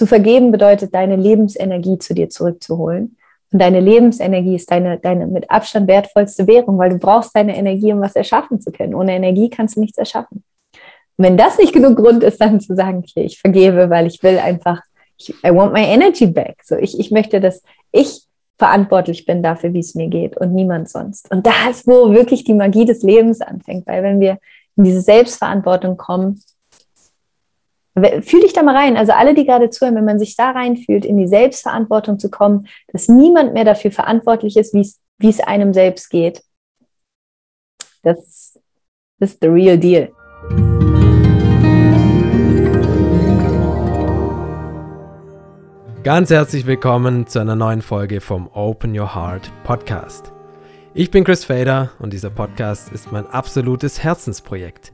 zu vergeben bedeutet, deine Lebensenergie zu dir zurückzuholen. Und deine Lebensenergie ist deine, deine mit Abstand wertvollste Währung, weil du brauchst deine Energie, um was erschaffen zu können. Ohne Energie kannst du nichts erschaffen. Und wenn das nicht genug Grund ist, dann zu sagen, okay, ich vergebe, weil ich will einfach, ich, I want my energy back. So, ich, ich möchte, dass ich verantwortlich bin dafür, wie es mir geht und niemand sonst. Und da ist, wo wirklich die Magie des Lebens anfängt, weil wenn wir in diese Selbstverantwortung kommen, Fühl dich da mal rein. Also alle, die gerade zuhören, wenn man sich da reinfühlt, in die Selbstverantwortung zu kommen, dass niemand mehr dafür verantwortlich ist, wie es einem selbst geht. Das, ist the real deal. Ganz herzlich willkommen zu einer neuen Folge vom Open Your Heart Podcast. Ich bin Chris Fader und dieser Podcast ist mein absolutes Herzensprojekt.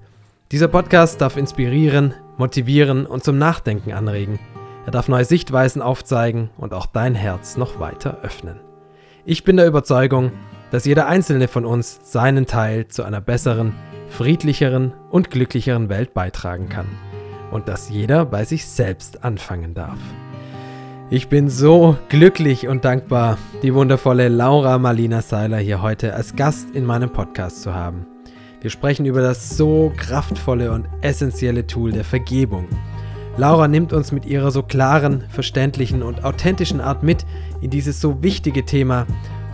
Dieser Podcast darf inspirieren, motivieren und zum Nachdenken anregen. Er darf neue Sichtweisen aufzeigen und auch dein Herz noch weiter öffnen. Ich bin der Überzeugung, dass jeder einzelne von uns seinen Teil zu einer besseren, friedlicheren und glücklicheren Welt beitragen kann und dass jeder bei sich selbst anfangen darf. Ich bin so glücklich und dankbar, die wundervolle Laura Marlina Seiler hier heute als Gast in meinem Podcast zu haben. Wir sprechen über das so kraftvolle und essentielle Tool der Vergebung. Laura nimmt uns mit ihrer so klaren, verständlichen und authentischen Art mit in dieses so wichtige Thema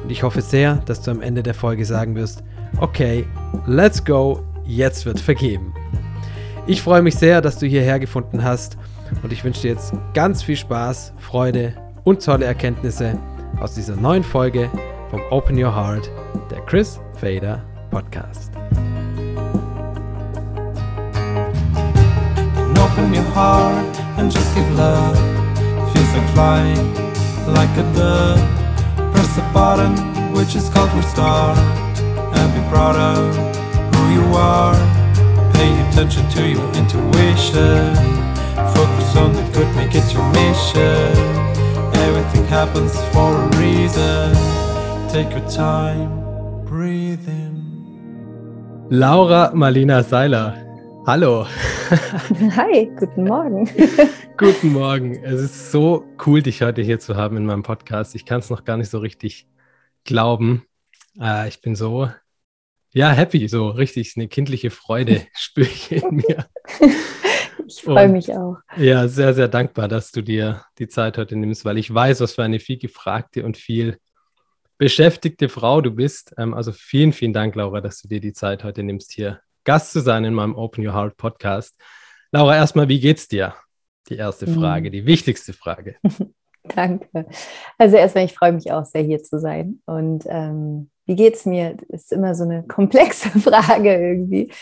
und ich hoffe sehr, dass du am Ende der Folge sagen wirst, okay, let's go, jetzt wird vergeben. Ich freue mich sehr, dass du hierher gefunden hast und ich wünsche dir jetzt ganz viel Spaß, Freude und tolle Erkenntnisse aus dieser neuen Folge vom Open Your Heart, der Chris Fader Podcast. Your heart and just give love. Feels like flying, like a dove. Press the button, which is called restart, and be proud of who you are. Pay attention to your intuition. Focus on the good, make it your mission. Everything happens for a reason. Take your time, breathe in. Laura Marlina Seiler. Hallo. Hi, guten Morgen. guten Morgen. Es ist so cool, dich heute hier zu haben in meinem Podcast. Ich kann es noch gar nicht so richtig glauben. Äh, ich bin so, ja, happy, so richtig eine kindliche Freude spüre ich in mir. Ich freue mich auch. Ja, sehr, sehr dankbar, dass du dir die Zeit heute nimmst, weil ich weiß, was für eine viel gefragte und viel beschäftigte Frau du bist. Ähm, also vielen, vielen Dank, Laura, dass du dir die Zeit heute nimmst, hier Gast zu sein in meinem Open Your Heart Podcast. Laura, erstmal, wie geht's dir? Die erste mhm. Frage, die wichtigste Frage. Danke. Also erstmal, ich freue mich auch sehr, hier zu sein. Und ähm, wie geht's mir? Das ist immer so eine komplexe Frage irgendwie.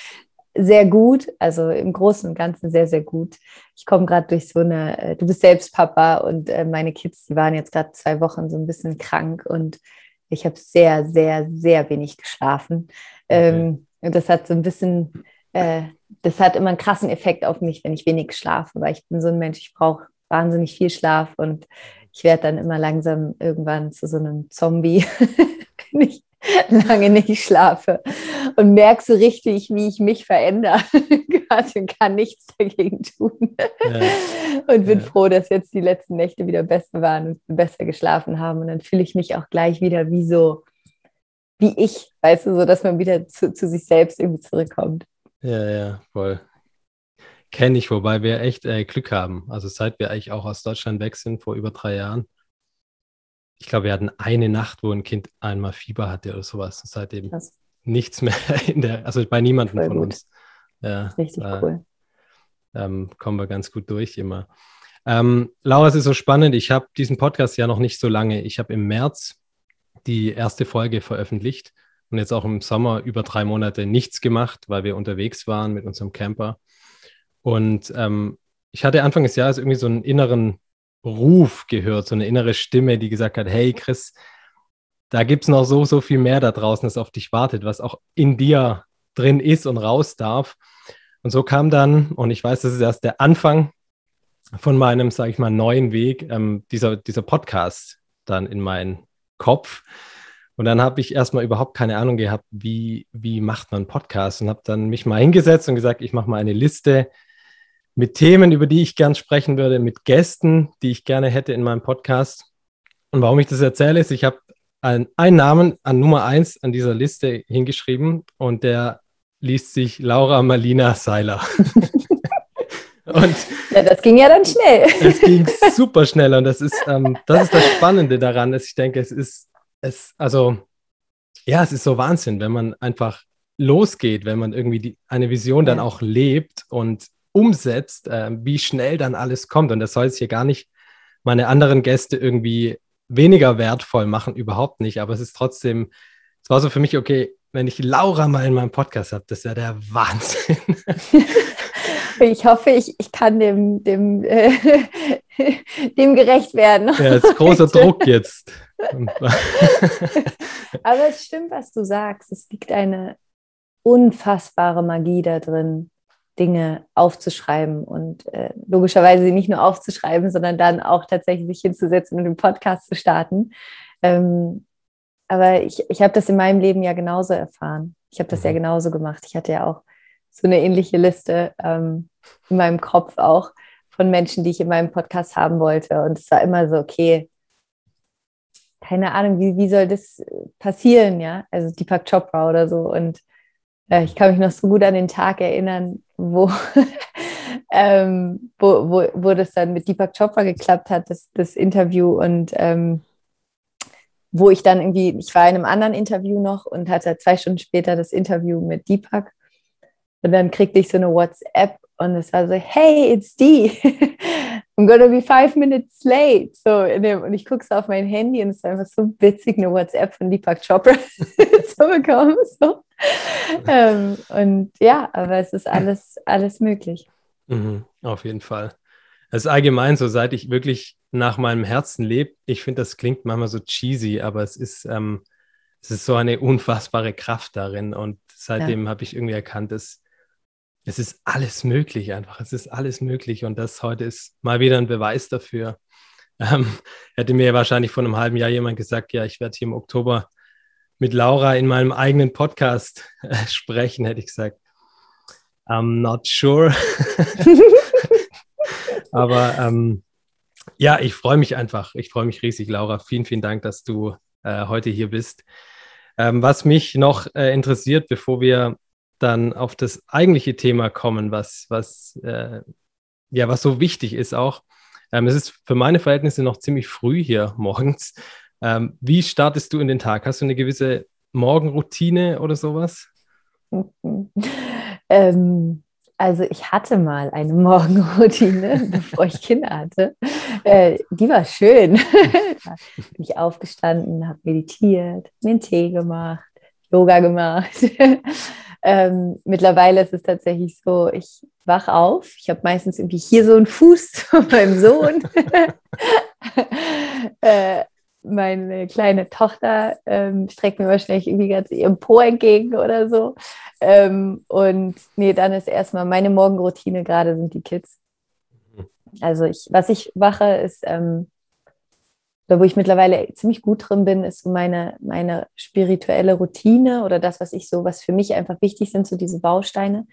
Sehr gut, also im Großen und Ganzen sehr, sehr gut. Ich komme gerade durch so eine, äh, du bist selbst Papa und äh, meine Kids, die waren jetzt gerade zwei Wochen so ein bisschen krank und ich habe sehr, sehr, sehr wenig geschlafen. Okay. Ähm, das hat so ein bisschen, äh, das hat immer einen krassen Effekt auf mich, wenn ich wenig schlafe, weil ich bin so ein Mensch, ich brauche wahnsinnig viel Schlaf und ich werde dann immer langsam irgendwann zu so einem Zombie, wenn ich lange nicht schlafe und merke so richtig, wie ich mich verändere quasi und kann nichts dagegen tun. Ja. Und bin ja. froh, dass jetzt die letzten Nächte wieder besser waren und besser geschlafen haben. Und dann fühle ich mich auch gleich wieder wie so, wie ich, weißt du, so dass man wieder zu, zu sich selbst irgendwie zurückkommt. Ja, ja, voll. Kenne ich, wobei wir echt äh, Glück haben. Also seit wir eigentlich auch aus Deutschland weg sind, vor über drei Jahren. Ich glaube, wir hatten eine Nacht, wo ein Kind einmal Fieber hatte oder sowas. Und seitdem Krass. nichts mehr in der, also bei niemandem Voll von gut. uns. Ja, Richtig äh, cool. Ähm, kommen wir ganz gut durch immer. Ähm, Laura, es ist so spannend. Ich habe diesen Podcast ja noch nicht so lange. Ich habe im März die erste Folge veröffentlicht und jetzt auch im Sommer über drei Monate nichts gemacht, weil wir unterwegs waren mit unserem Camper. Und ähm, ich hatte Anfang des Jahres irgendwie so einen inneren Ruf gehört, so eine innere Stimme, die gesagt hat, hey Chris, da gibt es noch so, so viel mehr da draußen, das auf dich wartet, was auch in dir drin ist und raus darf. Und so kam dann, und ich weiß, das ist erst der Anfang von meinem, sage ich mal, neuen Weg, ähm, dieser, dieser Podcast dann in mein Kopf. Und dann habe ich erstmal überhaupt keine Ahnung gehabt, wie, wie macht man Podcast und habe dann mich mal hingesetzt und gesagt, ich mache mal eine Liste mit Themen, über die ich gern sprechen würde, mit Gästen, die ich gerne hätte in meinem Podcast. Und warum ich das erzähle, ist, ich habe einen, einen Namen an Nummer eins an dieser Liste hingeschrieben und der liest sich Laura Marlina Seiler. und ja, das ging ja dann schnell. Es ging super schnell und das ist, ähm, das ist das Spannende daran, dass ich denke, es ist, es, also, ja, es ist so Wahnsinn, wenn man einfach losgeht, wenn man irgendwie die, eine Vision dann auch lebt und umsetzt, äh, wie schnell dann alles kommt. Und das soll jetzt hier gar nicht meine anderen Gäste irgendwie weniger wertvoll machen, überhaupt nicht. Aber es ist trotzdem, es war so für mich, okay, wenn ich Laura mal in meinem Podcast habe, das ist ja der Wahnsinn. Ich hoffe, ich, ich kann dem, dem, äh, dem gerecht werden. Ja, es ist großer Druck jetzt. Aber es stimmt, was du sagst. Es liegt eine unfassbare Magie da drin, Dinge aufzuschreiben und äh, logischerweise nicht nur aufzuschreiben, sondern dann auch tatsächlich sich hinzusetzen und den Podcast zu starten. Ähm, aber ich, ich habe das in meinem Leben ja genauso erfahren. Ich habe das ja mhm. genauso gemacht. Ich hatte ja auch so eine ähnliche Liste ähm, in meinem Kopf auch von Menschen, die ich in meinem Podcast haben wollte. Und es war immer so, okay, keine Ahnung, wie, wie soll das passieren, ja? Also Deepak Chopra oder so. Und äh, ich kann mich noch so gut an den Tag erinnern, wo, ähm, wo, wo, wo das dann mit Deepak Chopra geklappt hat, das, das Interview. Und ähm, wo ich dann irgendwie, ich war in einem anderen Interview noch und hatte zwei Stunden später das Interview mit Deepak. Und dann kriegte ich so eine WhatsApp und es war so, hey, it's Dee. I'm gonna be five minutes late. So, dem, und ich gucke so auf mein Handy und es ist einfach so witzig, eine WhatsApp von Deepak Chopra zu bekommen. So. Ähm, und ja, aber es ist alles, alles möglich. Mhm, auf jeden Fall. Es ist allgemein so, seit ich wirklich nach meinem Herzen lebe, ich finde, das klingt manchmal so cheesy, aber es ist, ähm, es ist so eine unfassbare Kraft darin. Und seitdem ja. habe ich irgendwie erkannt, dass es ist alles möglich einfach. Es ist alles möglich. Und das heute ist mal wieder ein Beweis dafür. Ähm, hätte mir wahrscheinlich vor einem halben Jahr jemand gesagt, ja, ich werde hier im Oktober mit Laura in meinem eigenen Podcast äh, sprechen, hätte ich gesagt, I'm not sure. Aber ähm, ja, ich freue mich einfach. Ich freue mich riesig, Laura. Vielen, vielen Dank, dass du äh, heute hier bist. Ähm, was mich noch äh, interessiert, bevor wir dann auf das eigentliche Thema kommen, was, was, äh, ja, was so wichtig ist auch. Ähm, es ist für meine Verhältnisse noch ziemlich früh hier morgens. Ähm, wie startest du in den Tag? Hast du eine gewisse Morgenroutine oder sowas? ähm, also ich hatte mal eine Morgenroutine, bevor ich Kinder hatte. Äh, die war schön. da bin ich aufgestanden, habe meditiert, mir einen Tee gemacht, Yoga gemacht. Ähm, mittlerweile ist es tatsächlich so, ich wach auf. Ich habe meistens irgendwie hier so einen Fuß von meinem Sohn. äh, meine kleine Tochter ähm, streckt mir wahrscheinlich irgendwie ganz ihrem Po entgegen oder so. Ähm, und nee, dann ist erstmal meine Morgenroutine gerade sind die Kids. Mhm. Also ich, was ich mache, ist, ähm, wo ich mittlerweile ziemlich gut drin bin, ist so meine, meine spirituelle Routine oder das, was ich so, was für mich einfach wichtig sind, so diese Bausteine,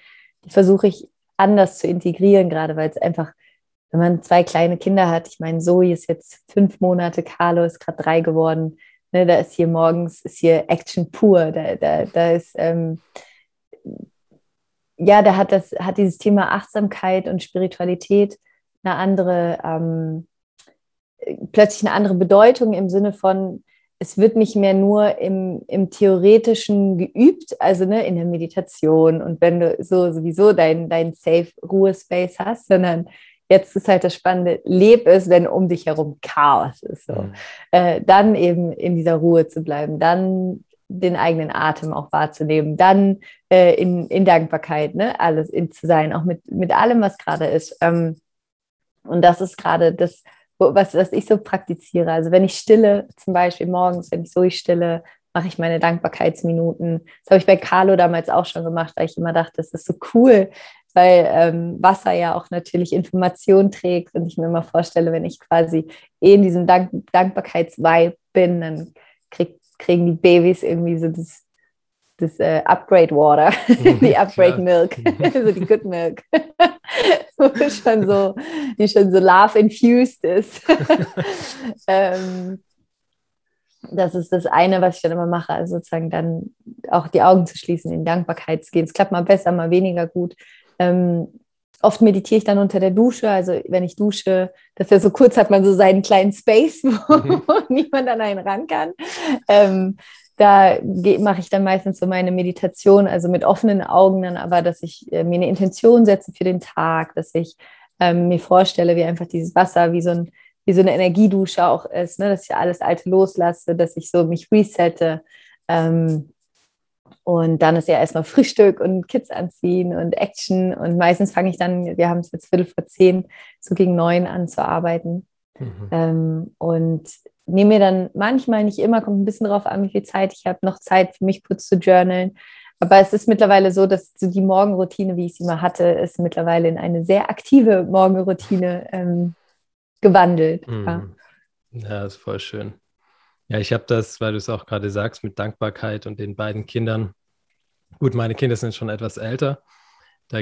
die versuche ich anders zu integrieren, gerade weil es einfach wenn man zwei kleine Kinder hat, ich meine, Zoe ist jetzt fünf Monate, Carlo ist gerade drei geworden, ne, da ist hier morgens, ist hier Action pur, da, da, da ist, ähm, ja, da hat das, hat dieses Thema Achtsamkeit und Spiritualität eine andere, ähm, plötzlich eine andere Bedeutung im Sinne von, es wird nicht mehr nur im, im Theoretischen geübt, also ne, in der Meditation und wenn du so sowieso dein, dein Safe-Ruhe-Space hast, sondern jetzt ist halt das Spannende, leb es, wenn um dich herum Chaos ist. So. Mhm. Äh, dann eben in dieser Ruhe zu bleiben, dann den eigenen Atem auch wahrzunehmen, dann äh, in, in Dankbarkeit, ne, alles in, zu sein, auch mit, mit allem, was gerade ist. Ähm, und das ist gerade das, was, was ich so praktiziere. Also wenn ich stille, zum Beispiel morgens, wenn ich so ich stille, mache ich meine Dankbarkeitsminuten. Das habe ich bei Carlo damals auch schon gemacht, weil ich immer dachte, das ist so cool, weil ähm, Wasser ja auch natürlich Information trägt und ich mir immer vorstelle, wenn ich quasi eh in diesem Dank Dankbarkeitsvibe bin, dann krieg, kriegen die Babys irgendwie so das das äh, Upgrade Water, die Upgrade Milk, also die Good Milk, wo schon so, die schon so love infused ist. ähm, das ist das eine, was ich dann immer mache, also sozusagen dann auch die Augen zu schließen, in Dankbarkeit zu gehen. Es klappt mal besser, mal weniger gut. Ähm, oft meditiere ich dann unter der Dusche, also wenn ich dusche, dass ja so kurz hat man so seinen kleinen Space, wo mhm. niemand an einen ran kann. Ähm, da mache ich dann meistens so meine Meditation, also mit offenen Augen dann aber, dass ich äh, mir eine Intention setze für den Tag, dass ich ähm, mir vorstelle, wie einfach dieses Wasser wie so, ein, wie so eine Energiedusche auch ist, ne? dass ich alles Alte loslasse, dass ich so mich resette. Ähm, und dann ist ja erstmal Frühstück und Kids anziehen und Action. Und meistens fange ich dann, wir haben es jetzt Viertel vor zehn, so gegen neun an zu arbeiten. Mhm. Ähm, und nehme mir dann manchmal, nicht immer, kommt ein bisschen drauf an, wie viel Zeit ich habe, noch Zeit für mich kurz zu journalen. Aber es ist mittlerweile so, dass so die Morgenroutine, wie ich sie mal hatte, ist mittlerweile in eine sehr aktive Morgenroutine ähm, gewandelt. Mhm. Ja. ja, ist voll schön. Ja, ich habe das, weil du es auch gerade sagst, mit Dankbarkeit und den beiden Kindern. Gut, meine Kinder sind schon etwas älter. Da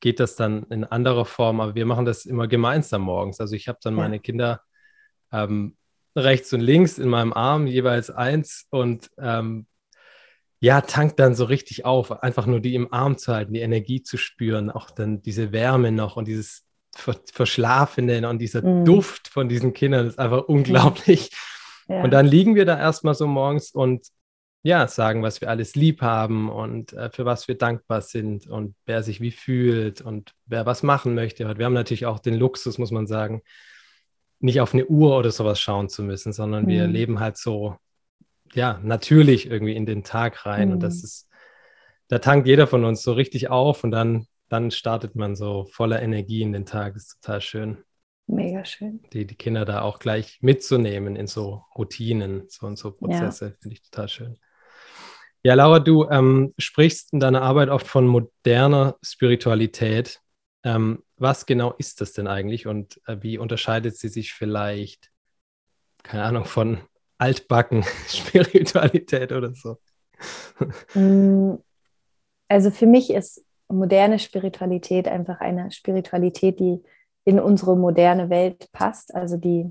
geht das dann in anderer Form, aber wir machen das immer gemeinsam morgens. Also ich habe dann ja. meine Kinder ähm, rechts und links in meinem Arm jeweils eins und ähm, ja, tankt dann so richtig auf, einfach nur die im Arm zu halten, die Energie zu spüren, auch dann diese Wärme noch und dieses Verschlafene und dieser mm. Duft von diesen Kindern ist einfach unglaublich. Ja. Und dann liegen wir da erstmal so morgens und ja, sagen, was wir alles lieb haben und äh, für was wir dankbar sind und wer sich wie fühlt und wer was machen möchte. Wir haben natürlich auch den Luxus, muss man sagen, nicht auf eine Uhr oder sowas schauen zu müssen, sondern mhm. wir leben halt so, ja, natürlich irgendwie in den Tag rein. Mhm. Und das mhm. ist, da tankt jeder von uns so richtig auf und dann, dann startet man so voller Energie in den Tag. Das ist total schön. Mega schön. Die, die Kinder da auch gleich mitzunehmen in so Routinen, so und so Prozesse, ja. finde ich total schön. Ja, Laura, du ähm, sprichst in deiner Arbeit oft von moderner Spiritualität. Ähm, was genau ist das denn eigentlich und äh, wie unterscheidet sie sich vielleicht, keine Ahnung, von altbacken Spiritualität oder so? Mm, also für mich ist moderne Spiritualität einfach eine Spiritualität, die in unsere moderne Welt passt, also die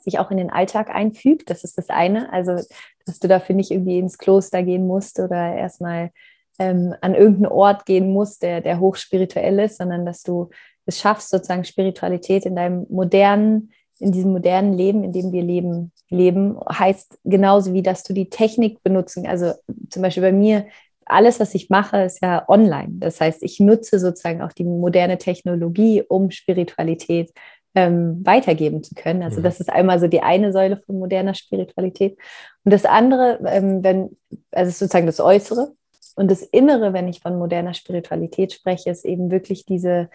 sich auch in den Alltag einfügt. Das ist das eine. Also, dass du dafür nicht irgendwie ins Kloster gehen musst oder erstmal ähm, an irgendeinen Ort gehen musst, der, der hochspirituell ist, sondern dass du es schaffst, sozusagen Spiritualität in deinem modernen, in diesem modernen Leben, in dem wir leben, leben, heißt genauso wie, dass du die Technik benutzen, also zum Beispiel bei mir, alles, was ich mache, ist ja online. Das heißt, ich nutze sozusagen auch die moderne Technologie, um Spiritualität ähm, weitergeben zu können. Also mhm. das ist einmal so die eine Säule von moderner Spiritualität. Und das andere, ähm, wenn, also sozusagen das Äußere, und das Innere, wenn ich von moderner Spiritualität spreche, ist eben wirklich diese,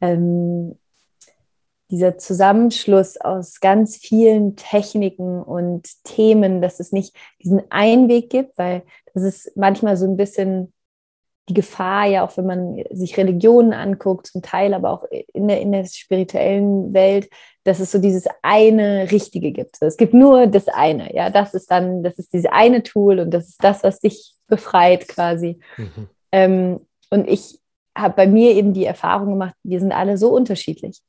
ähm, dieser Zusammenschluss aus ganz vielen Techniken und Themen, dass es nicht diesen Einweg gibt, weil das ist manchmal so ein bisschen die Gefahr, ja auch wenn man sich Religionen anguckt, zum Teil aber auch in der, in der spirituellen Welt, dass es so dieses eine Richtige gibt. Es gibt nur das eine, ja, das ist dann, das ist dieses eine Tool und das ist das, was dich befreit quasi. Mhm. Ähm, und ich habe bei mir eben die Erfahrung gemacht, wir sind alle so unterschiedlich.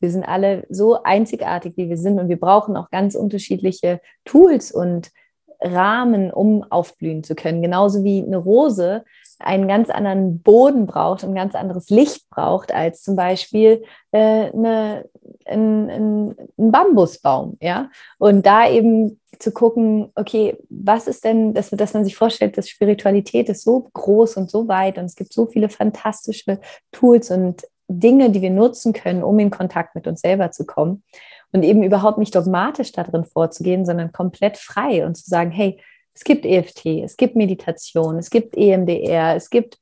Wir sind alle so einzigartig, wie wir sind und wir brauchen auch ganz unterschiedliche Tools und Rahmen, um aufblühen zu können. Genauso wie eine Rose einen ganz anderen Boden braucht, ein ganz anderes Licht braucht als zum Beispiel äh, eine, ein, ein, ein, Bambusbaum. Ja? Und da eben zu gucken, okay, was ist denn, dass, dass man sich vorstellt, dass Spiritualität ist so groß und so weit und es gibt so viele fantastische Tools und Dinge, die wir nutzen können, um in Kontakt mit uns selber zu kommen. Und eben überhaupt nicht dogmatisch darin vorzugehen, sondern komplett frei und zu sagen, hey, es gibt EFT, es gibt Meditation, es gibt EMDR, es gibt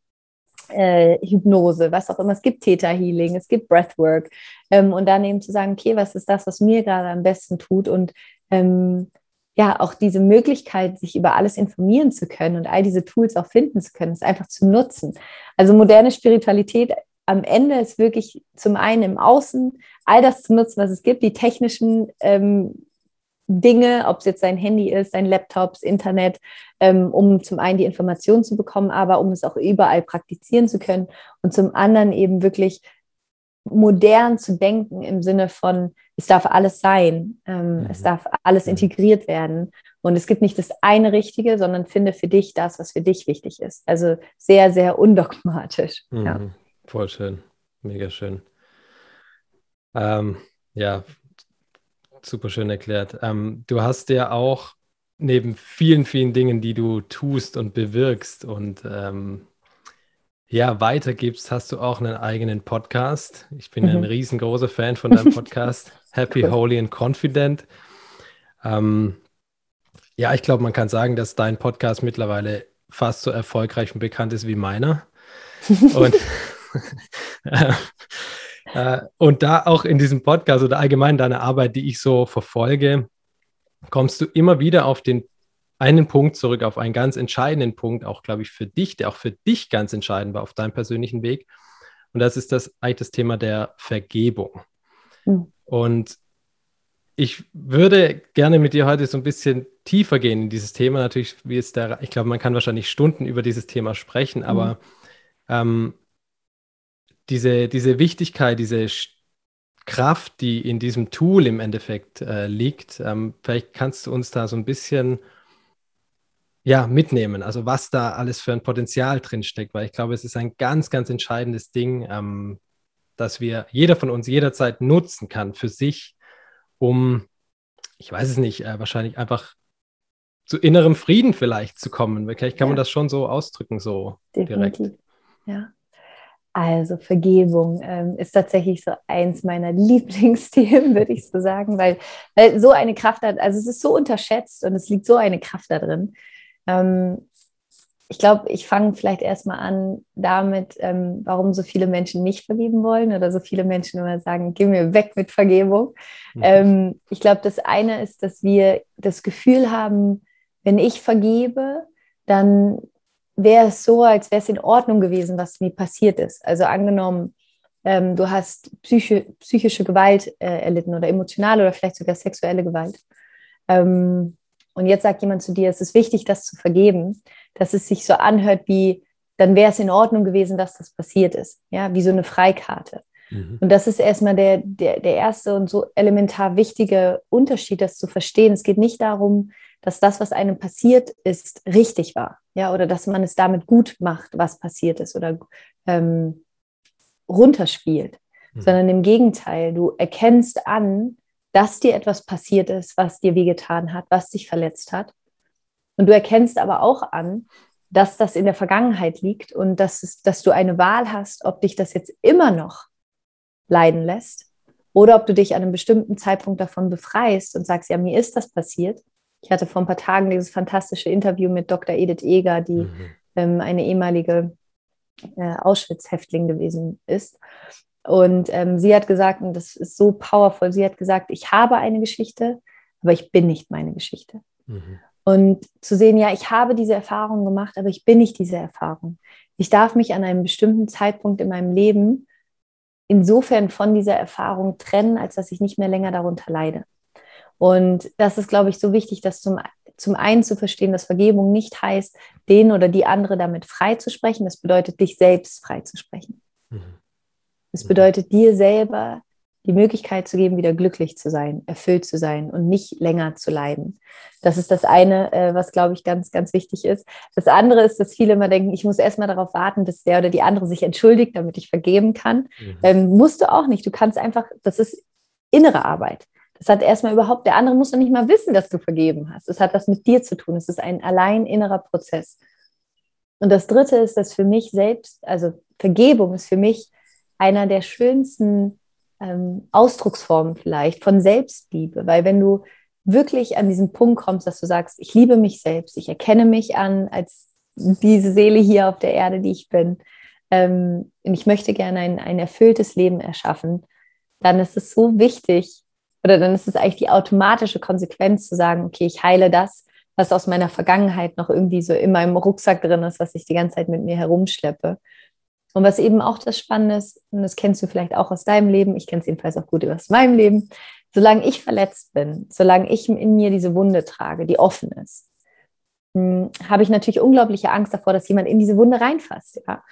äh, Hypnose, was auch immer, es gibt Theta Healing, es gibt Breathwork. Ähm, und dann eben zu sagen, okay, was ist das, was mir gerade am besten tut und ähm, ja, auch diese Möglichkeit, sich über alles informieren zu können und all diese Tools auch finden zu können, ist einfach zu nutzen. Also moderne Spiritualität am Ende ist wirklich zum einen im Außen all das zu nutzen, was es gibt, die technischen ähm, Dinge, ob es jetzt dein Handy ist, dein Laptop, das Internet, ähm, um zum einen die Informationen zu bekommen, aber um es auch überall praktizieren zu können und zum anderen eben wirklich modern zu denken im Sinne von, es darf alles sein, ähm, mhm. es darf alles mhm. integriert werden. Und es gibt nicht das eine Richtige, sondern finde für dich das, was für dich wichtig ist. Also sehr, sehr undogmatisch. Mhm. Ja. Voll schön, mega schön. Ähm, ja, super schön erklärt. Ähm, du hast ja auch neben vielen, vielen Dingen, die du tust und bewirkst und ähm, ja, weitergibst, hast du auch einen eigenen Podcast. Ich bin mhm. ein riesengroßer Fan von deinem Podcast, Happy, Holy and Confident. Ähm, ja, ich glaube, man kann sagen, dass dein Podcast mittlerweile fast so erfolgreich und bekannt ist wie meiner. und, äh, und da auch in diesem Podcast oder allgemein deine Arbeit, die ich so verfolge, kommst du immer wieder auf den einen Punkt zurück, auf einen ganz entscheidenden Punkt, auch glaube ich für dich, der auch für dich ganz entscheidend war auf deinem persönlichen Weg. Und das ist das eigentlich das Thema der Vergebung. Mhm. Und ich würde gerne mit dir heute so ein bisschen tiefer gehen in dieses Thema. Natürlich, wie es der, ich glaube, man kann wahrscheinlich Stunden über dieses Thema sprechen, aber mhm. ähm, diese, diese Wichtigkeit, diese Kraft, die in diesem Tool im Endeffekt äh, liegt, ähm, vielleicht kannst du uns da so ein bisschen ja, mitnehmen. Also was da alles für ein Potenzial drinsteckt, weil ich glaube, es ist ein ganz, ganz entscheidendes Ding, ähm, dass wir jeder von uns jederzeit nutzen kann für sich, um, ich weiß es nicht, äh, wahrscheinlich einfach zu innerem Frieden vielleicht zu kommen. Vielleicht kann ja. man das schon so ausdrücken, so Definitiv. direkt. Ja. Also Vergebung ähm, ist tatsächlich so eins meiner Lieblingsthemen, würde ich so sagen, weil, weil so eine Kraft hat, also es ist so unterschätzt und es liegt so eine Kraft da drin. Ähm, ich glaube, ich fange vielleicht erstmal an damit, ähm, warum so viele Menschen nicht vergeben wollen oder so viele Menschen immer sagen, geh mir weg mit Vergebung. Mhm. Ähm, ich glaube, das eine ist, dass wir das Gefühl haben, wenn ich vergebe, dann wäre es so, als wäre es in Ordnung gewesen, was mir passiert ist. Also angenommen, ähm, du hast psychi psychische Gewalt äh, erlitten oder emotionale oder vielleicht sogar sexuelle Gewalt. Ähm, und jetzt sagt jemand zu dir, es ist wichtig, das zu vergeben, dass es sich so anhört wie, dann wäre es in Ordnung gewesen, dass das passiert ist. Ja, wie so eine Freikarte. Mhm. Und das ist erstmal der, der, der erste und so elementar wichtige Unterschied, das zu verstehen. Es geht nicht darum, dass das, was einem passiert ist, richtig war. Ja, oder dass man es damit gut macht, was passiert ist oder ähm, runterspielt. Mhm. Sondern im Gegenteil, du erkennst an, dass dir etwas passiert ist, was dir wehgetan hat, was dich verletzt hat. Und du erkennst aber auch an, dass das in der Vergangenheit liegt und dass, es, dass du eine Wahl hast, ob dich das jetzt immer noch leiden lässt oder ob du dich an einem bestimmten Zeitpunkt davon befreist und sagst, ja, mir ist das passiert. Ich hatte vor ein paar Tagen dieses fantastische Interview mit Dr. Edith Eger, die mhm. ähm, eine ehemalige äh, Auschwitz-Häftling gewesen ist. Und ähm, sie hat gesagt, und das ist so powerful, sie hat gesagt, ich habe eine Geschichte, aber ich bin nicht meine Geschichte. Mhm. Und zu sehen, ja, ich habe diese Erfahrung gemacht, aber ich bin nicht diese Erfahrung. Ich darf mich an einem bestimmten Zeitpunkt in meinem Leben insofern von dieser Erfahrung trennen, als dass ich nicht mehr länger darunter leide. Und das ist, glaube ich, so wichtig, dass zum, zum einen zu verstehen, dass Vergebung nicht heißt, den oder die andere damit frei zu sprechen. Das bedeutet, dich selbst frei zu sprechen. Mhm. Es bedeutet dir selber die Möglichkeit zu geben, wieder glücklich zu sein, erfüllt zu sein und nicht länger zu leiden. Das ist das eine, äh, was, glaube ich, ganz, ganz wichtig ist. Das andere ist, dass viele immer denken, ich muss erstmal darauf warten, bis der oder die andere sich entschuldigt, damit ich vergeben kann. Mhm. Ähm, musst du auch nicht. Du kannst einfach, das ist innere Arbeit. Das hat erstmal überhaupt, der andere muss doch nicht mal wissen, dass du vergeben hast. Es hat was mit dir zu tun. Es ist ein allein innerer Prozess. Und das dritte ist, dass für mich selbst, also Vergebung ist für mich einer der schönsten ähm, Ausdrucksformen vielleicht von Selbstliebe, weil wenn du wirklich an diesen Punkt kommst, dass du sagst, ich liebe mich selbst, ich erkenne mich an als diese Seele hier auf der Erde, die ich bin, ähm, und ich möchte gerne ein, ein erfülltes Leben erschaffen, dann ist es so wichtig, oder dann ist es eigentlich die automatische Konsequenz zu sagen, okay, ich heile das, was aus meiner Vergangenheit noch irgendwie so in meinem Rucksack drin ist, was ich die ganze Zeit mit mir herumschleppe. Und was eben auch das Spannende ist, und das kennst du vielleicht auch aus deinem Leben, ich kenne es jedenfalls auch gut aus meinem Leben, solange ich verletzt bin, solange ich in mir diese Wunde trage, die offen ist, hm, habe ich natürlich unglaubliche Angst davor, dass jemand in diese Wunde reinfasst. Ja?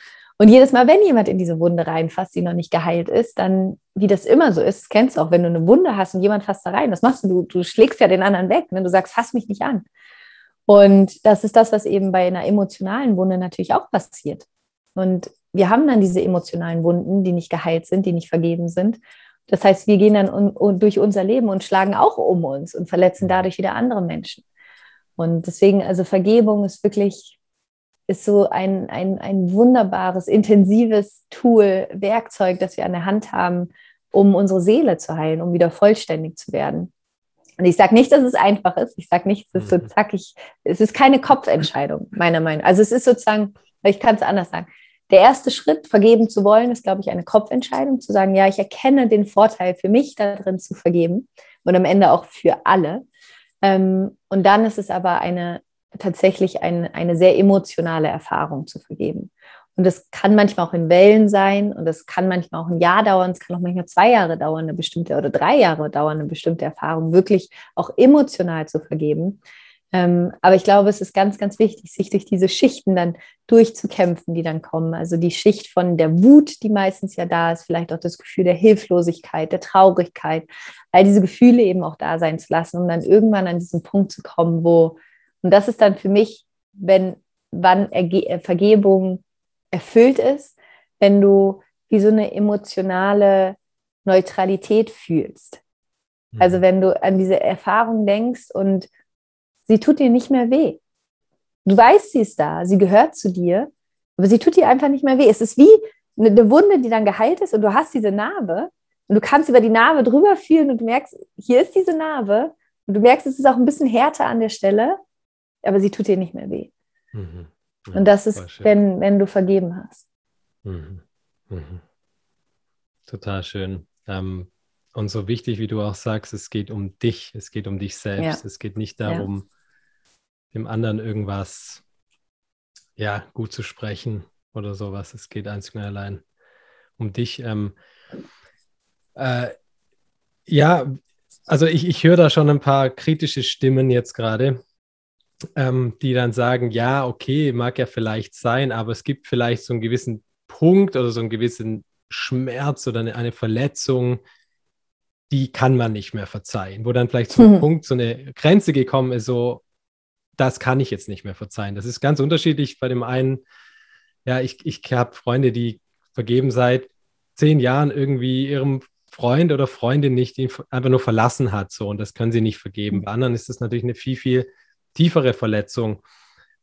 Und jedes Mal, wenn jemand in diese Wunde reinfasst, die noch nicht geheilt ist, dann, wie das immer so ist, kennst du auch, wenn du eine Wunde hast und jemand fasst da rein, was machst du? Du, du schlägst ja den anderen weg, ne? du sagst, fass mich nicht an. Und das ist das, was eben bei einer emotionalen Wunde natürlich auch passiert. Und wir haben dann diese emotionalen Wunden, die nicht geheilt sind, die nicht vergeben sind. Das heißt, wir gehen dann un, un, durch unser Leben und schlagen auch um uns und verletzen dadurch wieder andere Menschen. Und deswegen, also Vergebung ist wirklich, ist so ein, ein, ein wunderbares, intensives Tool, Werkzeug, das wir an der Hand haben, um unsere Seele zu heilen, um wieder vollständig zu werden. Und ich sage nicht, dass es einfach ist. Ich sage nicht, es ist so mhm. zackig. Es ist keine Kopfentscheidung, meiner Meinung nach. Also es ist sozusagen, ich kann es anders sagen. Der erste Schritt, vergeben zu wollen, ist, glaube ich, eine Kopfentscheidung, zu sagen, ja, ich erkenne den Vorteil für mich darin zu vergeben und am Ende auch für alle. Ähm, und dann ist es aber eine tatsächlich ein, eine sehr emotionale Erfahrung zu vergeben. Und das kann manchmal auch in Wellen sein und das kann manchmal auch ein Jahr dauern, es kann auch manchmal zwei Jahre dauern, eine bestimmte oder drei Jahre dauern, eine bestimmte Erfahrung wirklich auch emotional zu vergeben. Ähm, aber ich glaube, es ist ganz, ganz wichtig, sich durch diese Schichten dann durchzukämpfen, die dann kommen. Also die Schicht von der Wut, die meistens ja da ist, vielleicht auch das Gefühl der Hilflosigkeit, der Traurigkeit, all diese Gefühle eben auch da sein zu lassen, um dann irgendwann an diesen Punkt zu kommen, wo, und das ist dann für mich, wenn, wann Erge äh, Vergebung erfüllt ist, wenn du wie so eine emotionale Neutralität fühlst. Also mhm. wenn du an diese Erfahrung denkst und Sie tut dir nicht mehr weh. Du weißt, sie ist da, sie gehört zu dir, aber sie tut dir einfach nicht mehr weh. Es ist wie eine Wunde, die dann geheilt ist und du hast diese Narbe und du kannst über die Narbe drüber fühlen und du merkst, hier ist diese Narbe und du merkst, es ist auch ein bisschen härter an der Stelle, aber sie tut dir nicht mehr weh. Mhm. Ja, und das ist, wenn, wenn du vergeben hast. Mhm. Mhm. Total schön. Ähm, und so wichtig, wie du auch sagst, es geht um dich, es geht um dich selbst. Ja. Es geht nicht darum, ja dem anderen irgendwas ja gut zu sprechen oder sowas. Es geht einzig und allein um dich. Ähm, äh, ja, also ich, ich höre da schon ein paar kritische Stimmen jetzt gerade, ähm, die dann sagen, ja, okay, mag ja vielleicht sein, aber es gibt vielleicht so einen gewissen Punkt oder so einen gewissen Schmerz oder eine, eine Verletzung, die kann man nicht mehr verzeihen, wo dann vielleicht so ein mhm. Punkt, so eine Grenze gekommen ist, so, das kann ich jetzt nicht mehr verzeihen. Das ist ganz unterschiedlich. Bei dem einen, ja, ich, ich habe Freunde, die vergeben seit zehn Jahren irgendwie ihrem Freund oder Freundin nicht, die einfach nur verlassen hat. So, und das können sie nicht vergeben. Bei anderen ist das natürlich eine viel, viel tiefere Verletzung.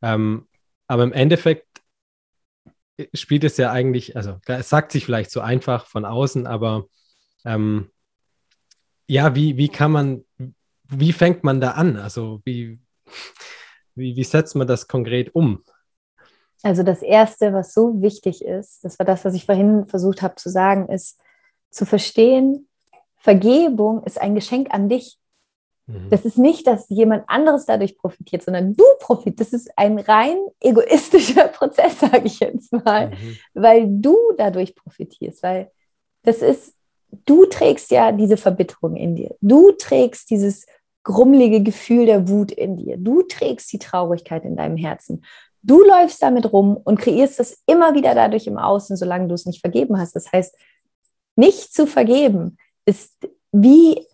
Ähm, aber im Endeffekt spielt es ja eigentlich, also es sagt sich vielleicht so einfach von außen, aber ähm, ja, wie, wie kann man, wie fängt man da an? Also wie, wie, wie setzt man das konkret um? Also das Erste, was so wichtig ist, das war das, was ich vorhin versucht habe zu sagen, ist zu verstehen, Vergebung ist ein Geschenk an dich. Mhm. Das ist nicht, dass jemand anderes dadurch profitiert, sondern du profitierst. Das ist ein rein egoistischer Prozess, sage ich jetzt mal, mhm. weil du dadurch profitierst, weil das ist, du trägst ja diese Verbitterung in dir. Du trägst dieses grummelige Gefühl der Wut in dir. Du trägst die Traurigkeit in deinem Herzen. Du läufst damit rum und kreierst das immer wieder dadurch im Außen, solange du es nicht vergeben hast. Das heißt, nicht zu vergeben ist wie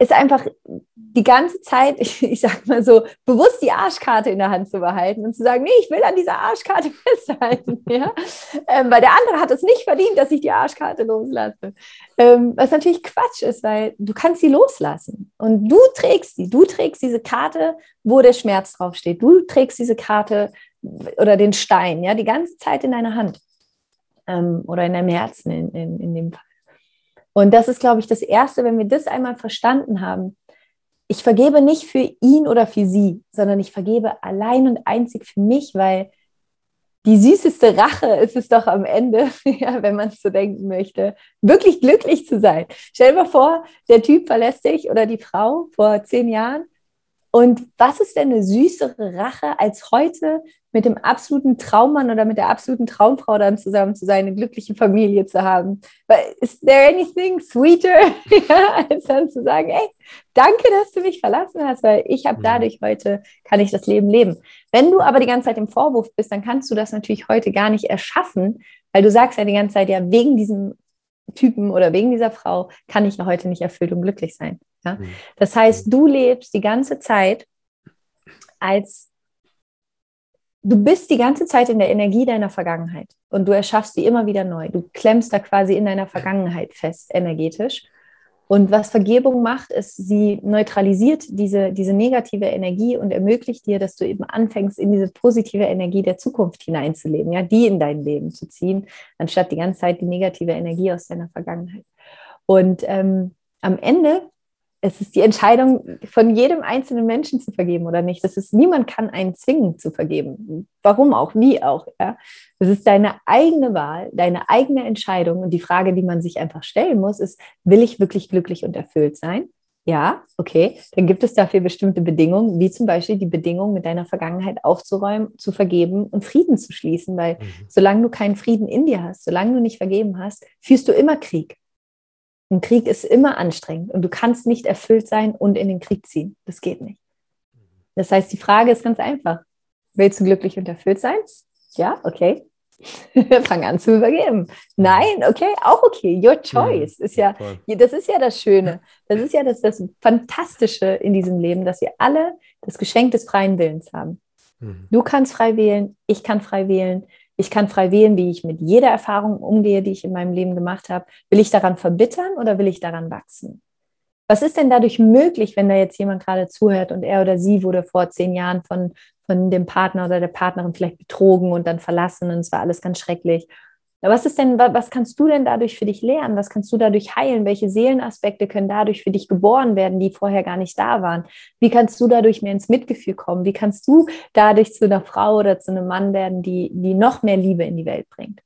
ist einfach die ganze Zeit, ich, ich sag mal so, bewusst die Arschkarte in der Hand zu behalten und zu sagen, nee, ich will an dieser Arschkarte festhalten, ja? Ähm, weil der andere hat es nicht verdient, dass ich die Arschkarte loslasse. Ähm, was natürlich Quatsch ist, weil du kannst sie loslassen und du trägst sie, du trägst diese Karte, wo der Schmerz draufsteht, du trägst diese Karte oder den Stein, ja, die ganze Zeit in deiner Hand ähm, oder in deinem Herzen in, in, in dem Fall. Und das ist, glaube ich, das Erste, wenn wir das einmal verstanden haben. Ich vergebe nicht für ihn oder für sie, sondern ich vergebe allein und einzig für mich, weil die süßeste Rache ist es doch am Ende, ja, wenn man es so denken möchte, wirklich glücklich zu sein. Stell dir mal vor, der Typ verlässt dich oder die Frau vor zehn Jahren. Und was ist denn eine süßere Rache, als heute mit dem absoluten Traummann oder mit der absoluten Traumfrau dann zusammen zu sein, eine glückliche Familie zu haben. But is there anything sweeter, ja, als dann zu sagen, hey, danke, dass du mich verlassen hast, weil ich habe mhm. dadurch heute, kann ich das Leben leben. Wenn du aber die ganze Zeit im Vorwurf bist, dann kannst du das natürlich heute gar nicht erschaffen, weil du sagst ja die ganze Zeit, ja, wegen diesem Typen oder wegen dieser Frau kann ich ja heute nicht erfüllt und glücklich sein. Ja? Mhm. Das heißt, mhm. du lebst die ganze Zeit als du bist die ganze Zeit in der Energie deiner Vergangenheit und du erschaffst sie immer wieder neu. Du klemmst da quasi in deiner Vergangenheit fest, energetisch. Und was Vergebung macht, ist, sie neutralisiert diese, diese negative Energie und ermöglicht dir, dass du eben anfängst, in diese positive Energie der Zukunft hineinzuleben, ja, die in dein Leben zu ziehen, anstatt die ganze Zeit die negative Energie aus deiner Vergangenheit. Und ähm, am Ende es ist die Entscheidung von jedem einzelnen Menschen zu vergeben oder nicht. Das ist, niemand kann einen zwingen zu vergeben. Warum auch, wie auch. Ja? Das ist deine eigene Wahl, deine eigene Entscheidung. Und die Frage, die man sich einfach stellen muss, ist, will ich wirklich glücklich und erfüllt sein? Ja, okay. Dann gibt es dafür bestimmte Bedingungen, wie zum Beispiel die Bedingung, mit deiner Vergangenheit aufzuräumen, zu vergeben und Frieden zu schließen. Weil mhm. solange du keinen Frieden in dir hast, solange du nicht vergeben hast, führst du immer Krieg. Ein Krieg ist immer anstrengend und du kannst nicht erfüllt sein und in den Krieg ziehen. Das geht nicht. Das heißt, die Frage ist ganz einfach. Willst du glücklich und erfüllt sein? Ja, okay. Fang an zu übergeben. Nein, okay, auch okay. Your choice. Ist ja, das ist ja das Schöne. Das ist ja das, das Fantastische in diesem Leben, dass wir alle das Geschenk des freien Willens haben. Mhm. Du kannst frei wählen, ich kann frei wählen. Ich kann frei wählen, wie ich mit jeder Erfahrung umgehe, die ich in meinem Leben gemacht habe. Will ich daran verbittern oder will ich daran wachsen? Was ist denn dadurch möglich, wenn da jetzt jemand gerade zuhört und er oder sie wurde vor zehn Jahren von, von dem Partner oder der Partnerin vielleicht betrogen und dann verlassen und es war alles ganz schrecklich was ist denn, was kannst du denn dadurch für dich lernen? Was kannst du dadurch heilen? Welche Seelenaspekte können dadurch für dich geboren werden, die vorher gar nicht da waren? Wie kannst du dadurch mehr ins Mitgefühl kommen? Wie kannst du dadurch zu einer Frau oder zu einem Mann werden, die, die noch mehr Liebe in die Welt bringt?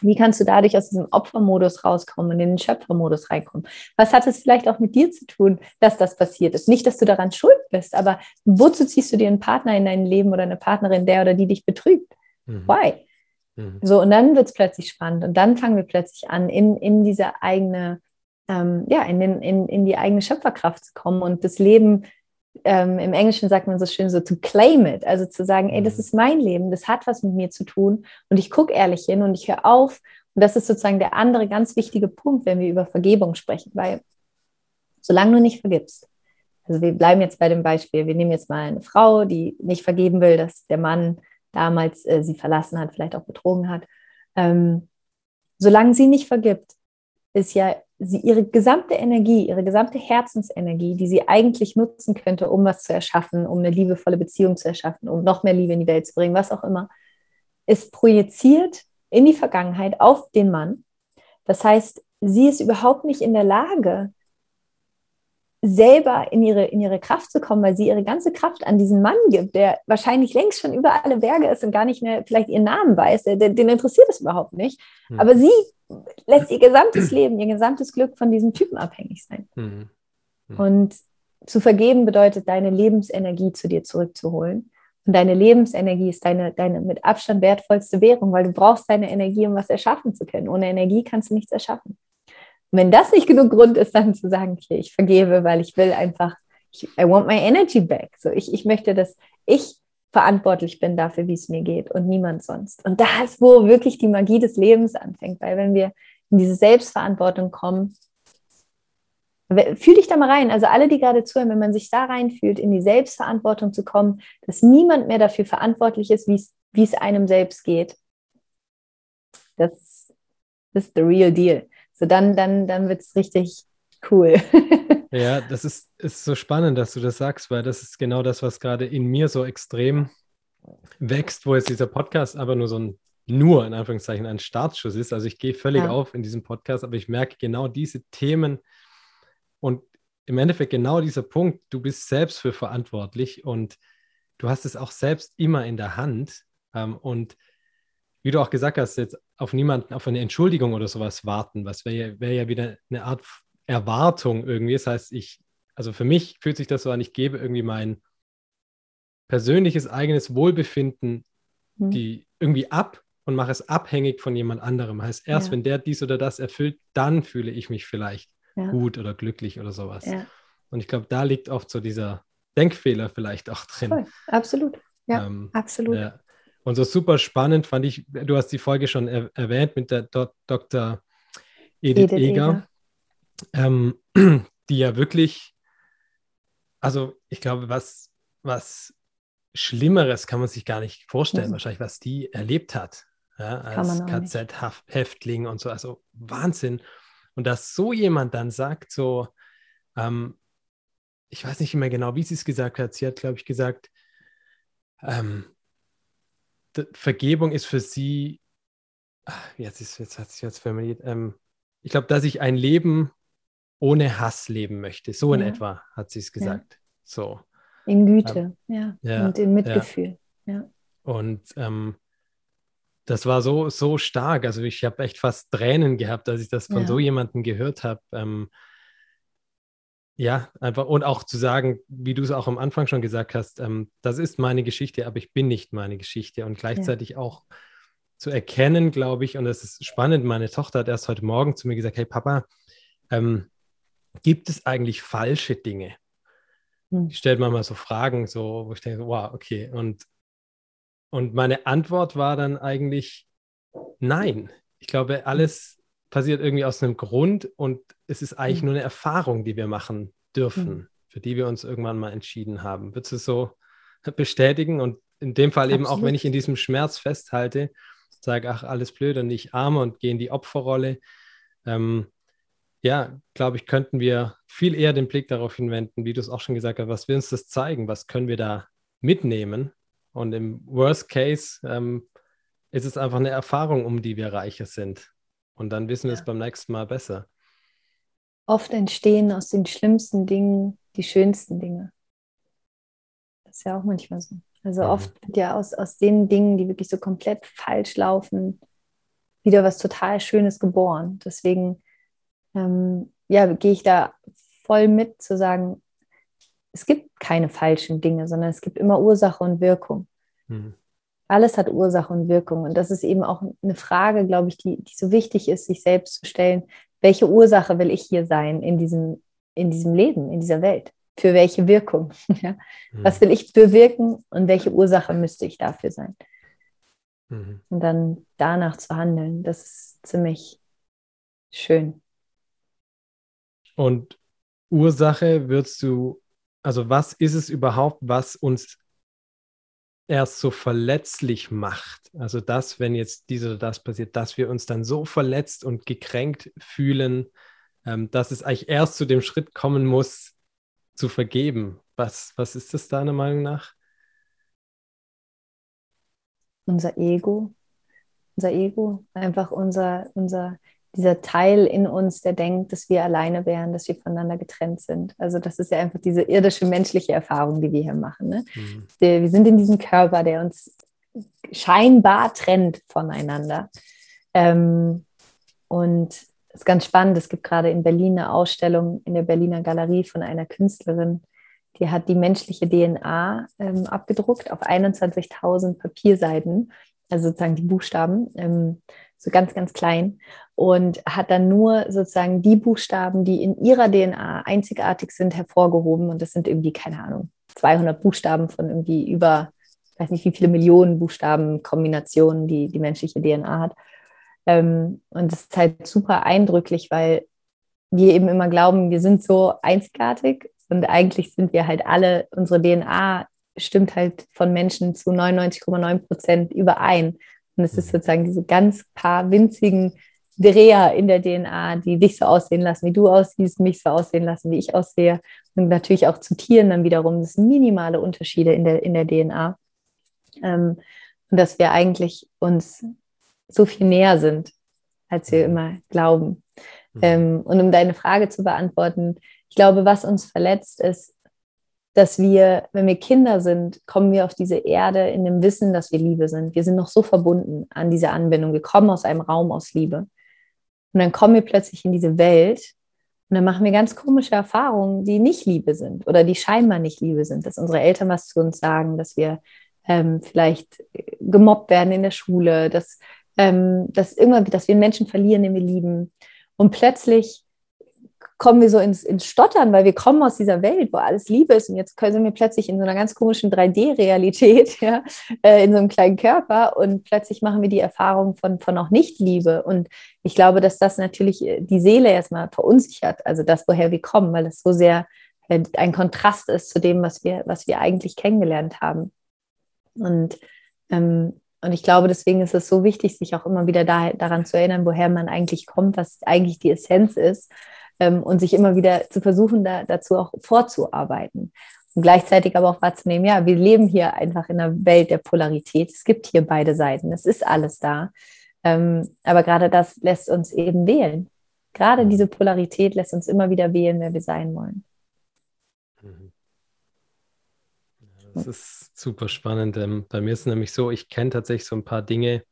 Wie kannst du dadurch aus diesem Opfermodus rauskommen und in den Schöpfermodus reinkommen? Was hat es vielleicht auch mit dir zu tun, dass das passiert ist? Nicht, dass du daran schuld bist, aber wozu ziehst du dir einen Partner in dein Leben oder eine Partnerin, der oder die dich betrügt? Mhm. Why? Mhm. So, und dann wird es plötzlich spannend und dann fangen wir plötzlich an, in, in diese eigene, ähm, ja, in, den, in, in die eigene Schöpferkraft zu kommen und das Leben, ähm, im Englischen sagt man so schön so, to claim it, also zu sagen, ey, das mhm. ist mein Leben, das hat was mit mir zu tun und ich gucke ehrlich hin und ich höre auf. Und das ist sozusagen der andere ganz wichtige Punkt, wenn wir über Vergebung sprechen, weil solange du nicht vergibst, also wir bleiben jetzt bei dem Beispiel, wir nehmen jetzt mal eine Frau, die nicht vergeben will, dass der Mann damals äh, sie verlassen hat, vielleicht auch betrogen hat. Ähm, solange sie nicht vergibt, ist ja sie ihre gesamte Energie, ihre gesamte Herzensenergie, die sie eigentlich nutzen könnte, um was zu erschaffen, um eine liebevolle Beziehung zu erschaffen, um noch mehr Liebe in die Welt zu bringen, was auch immer, ist projiziert in die Vergangenheit auf den Mann. Das heißt, sie ist überhaupt nicht in der Lage, selber in ihre, in ihre Kraft zu kommen, weil sie ihre ganze Kraft an diesen Mann gibt, der wahrscheinlich längst schon über alle Berge ist und gar nicht mehr vielleicht ihren Namen weiß, den, den interessiert es überhaupt nicht. Mhm. Aber sie lässt ihr gesamtes Leben, ihr gesamtes Glück von diesem Typen abhängig sein. Mhm. Mhm. Und zu vergeben bedeutet, deine Lebensenergie zu dir zurückzuholen. Und deine Lebensenergie ist deine, deine mit Abstand wertvollste Währung, weil du brauchst deine Energie, um was erschaffen zu können. Ohne Energie kannst du nichts erschaffen. Und wenn das nicht genug Grund ist, dann zu sagen, okay, ich vergebe, weil ich will einfach, ich, I want my energy back. So, ich, ich möchte, dass ich verantwortlich bin dafür, wie es mir geht und niemand sonst. Und da ist, wo wirklich die Magie des Lebens anfängt, weil wenn wir in diese Selbstverantwortung kommen, fühl dich da mal rein. Also alle, die gerade zuhören, wenn man sich da reinfühlt, in die Selbstverantwortung zu kommen, dass niemand mehr dafür verantwortlich ist, wie es einem selbst geht. Das, das ist the real deal. So dann, dann, dann wird es richtig cool. ja, das ist, ist so spannend, dass du das sagst, weil das ist genau das, was gerade in mir so extrem wächst, wo jetzt dieser Podcast aber nur so ein nur in Anführungszeichen ein Startschuss ist. Also ich gehe völlig ja. auf in diesem Podcast, aber ich merke genau diese Themen und im Endeffekt genau dieser Punkt, du bist selbst für verantwortlich und du hast es auch selbst immer in der Hand. Ähm, und wie du auch gesagt hast, jetzt auf niemanden, auf eine Entschuldigung oder sowas warten, was wäre ja, wär ja wieder eine Art Erwartung irgendwie. Das heißt, ich, also für mich fühlt sich das so an, ich gebe irgendwie mein persönliches eigenes Wohlbefinden hm. die irgendwie ab und mache es abhängig von jemand anderem. Heißt, erst ja. wenn der dies oder das erfüllt, dann fühle ich mich vielleicht ja. gut oder glücklich oder sowas. Ja. Und ich glaube, da liegt oft so dieser Denkfehler vielleicht auch drin. Voll. Absolut. Ja, ähm, absolut. Ja. Und so super spannend fand ich, du hast die Folge schon er erwähnt mit der Do Dr. Edith, Edith Eger, Eger. Ähm, die ja wirklich, also ich glaube, was, was Schlimmeres kann man sich gar nicht vorstellen, mhm. wahrscheinlich, was die erlebt hat ja, als KZ-Häftling und so. Also Wahnsinn. Und dass so jemand dann sagt, so, ähm, ich weiß nicht mehr genau, wie sie es gesagt hat. Sie hat, glaube ich, gesagt, ähm, Vergebung ist für sie, ach, jetzt, ist, jetzt hat sie jetzt formuliert, ähm, ich glaube, dass ich ein Leben ohne Hass leben möchte. So in ja. etwa hat sie es gesagt. Ja. So. In Güte, ähm, ja. Und in Mitgefühl. Ja. Und ähm, das war so, so stark. Also ich habe echt fast Tränen gehabt, als ich das von so jemandem gehört habe. Ähm, ja, einfach und auch zu sagen, wie du es auch am Anfang schon gesagt hast, ähm, das ist meine Geschichte, aber ich bin nicht meine Geschichte. Und gleichzeitig ja. auch zu erkennen, glaube ich, und das ist spannend, meine Tochter hat erst heute Morgen zu mir gesagt, hey Papa, ähm, gibt es eigentlich falsche Dinge? Hm. Ich stelle manchmal so Fragen, so, wo ich denke, wow, okay. Und und meine Antwort war dann eigentlich nein. Ich glaube, alles passiert irgendwie aus einem Grund und es ist eigentlich mhm. nur eine Erfahrung, die wir machen dürfen, mhm. für die wir uns irgendwann mal entschieden haben. Würdest du so bestätigen? Und in dem Fall eben Absolut. auch, wenn ich in diesem Schmerz festhalte, sage, ach, alles blöd und ich arme und gehe in die Opferrolle. Ähm, ja, glaube ich, könnten wir viel eher den Blick darauf hinwenden, wie du es auch schon gesagt hast, was will uns das zeigen? Was können wir da mitnehmen? Und im Worst Case ähm, ist es einfach eine Erfahrung, um die wir reicher sind. Und dann wissen wir ja. es beim nächsten Mal besser. Oft entstehen aus den schlimmsten Dingen die schönsten Dinge. Das ist ja auch manchmal so. Also mhm. oft wird ja aus, aus den Dingen, die wirklich so komplett falsch laufen, wieder was total Schönes geboren. Deswegen ähm, ja, gehe ich da voll mit zu sagen, es gibt keine falschen Dinge, sondern es gibt immer Ursache und Wirkung. Mhm. Alles hat Ursache und Wirkung. Und das ist eben auch eine Frage, glaube ich, die, die so wichtig ist, sich selbst zu stellen. Welche Ursache will ich hier sein in diesem, in diesem Leben, in dieser Welt? Für welche Wirkung? ja? mhm. Was will ich bewirken und welche Ursache müsste ich dafür sein? Mhm. Und dann danach zu handeln, das ist ziemlich schön. Und Ursache würdest du also was ist es überhaupt, was uns erst so verletzlich macht? Also das, wenn jetzt dies oder das passiert, dass wir uns dann so verletzt und gekränkt fühlen, ähm, dass es eigentlich erst zu dem Schritt kommen muss, zu vergeben. Was, was ist das deiner Meinung nach? Unser Ego. Unser Ego, einfach unser, unser dieser Teil in uns, der denkt, dass wir alleine wären, dass wir voneinander getrennt sind. Also das ist ja einfach diese irdische menschliche Erfahrung, die wir hier machen. Ne? Mhm. Wir, sind in diesem Körper, der uns scheinbar trennt voneinander. Ähm, und es ist ganz spannend, es gibt gerade in Berlin eine Ausstellung in der Berliner Galerie von einer Künstlerin, die hat die menschliche DNA ähm, abgedruckt auf 21.000 Papierseiten, also sozusagen die Buchstaben. Ähm, so ganz, ganz klein und hat dann nur sozusagen die Buchstaben, die in ihrer DNA einzigartig sind, hervorgehoben. Und das sind irgendwie, keine Ahnung, 200 Buchstaben von irgendwie über, ich weiß nicht, wie viele Millionen Buchstaben, Kombinationen, die die menschliche DNA hat. Ähm, und das ist halt super eindrücklich, weil wir eben immer glauben, wir sind so einzigartig und eigentlich sind wir halt alle, unsere DNA stimmt halt von Menschen zu 99,9 Prozent überein. Und es ist mhm. sozusagen diese ganz paar winzigen Dreher in der DNA, die dich so aussehen lassen, wie du aussiehst, mich so aussehen lassen, wie ich aussehe. Und natürlich auch zu Tieren dann wiederum. Das sind minimale Unterschiede in der, in der DNA. Ähm, und dass wir eigentlich uns so viel näher sind, als wir mhm. immer glauben. Mhm. Ähm, und um deine Frage zu beantworten, ich glaube, was uns verletzt, ist dass wir, wenn wir Kinder sind, kommen wir auf diese Erde in dem Wissen, dass wir Liebe sind. Wir sind noch so verbunden an diese Anbindung. Wir kommen aus einem Raum aus Liebe. Und dann kommen wir plötzlich in diese Welt und dann machen wir ganz komische Erfahrungen, die nicht Liebe sind oder die scheinbar nicht Liebe sind. Dass unsere Eltern was zu uns sagen, dass wir ähm, vielleicht gemobbt werden in der Schule, dass, ähm, dass, irgendwann, dass wir einen Menschen verlieren, den wir lieben. Und plötzlich kommen wir so ins, ins Stottern, weil wir kommen aus dieser Welt, wo alles Liebe ist. Und jetzt sind wir plötzlich in so einer ganz komischen 3D-Realität, ja, äh, in so einem kleinen Körper. Und plötzlich machen wir die Erfahrung von, von auch Nicht-Liebe. Und ich glaube, dass das natürlich äh, die Seele erstmal verunsichert, also das, woher wir kommen, weil es so sehr äh, ein Kontrast ist zu dem, was wir, was wir eigentlich kennengelernt haben. Und, ähm, und ich glaube, deswegen ist es so wichtig, sich auch immer wieder da, daran zu erinnern, woher man eigentlich kommt, was eigentlich die Essenz ist ähm, und sich immer wieder zu versuchen, da, dazu auch vorzuarbeiten. Und gleichzeitig aber auch wahrzunehmen, ja, wir leben hier einfach in einer Welt der Polarität. Es gibt hier beide Seiten, es ist alles da. Ähm, aber gerade das lässt uns eben wählen. Gerade diese Polarität lässt uns immer wieder wählen, wer wir sein wollen. Mhm. Das ist super spannend. Ähm, bei mir ist es nämlich so, ich kenne tatsächlich so ein paar Dinge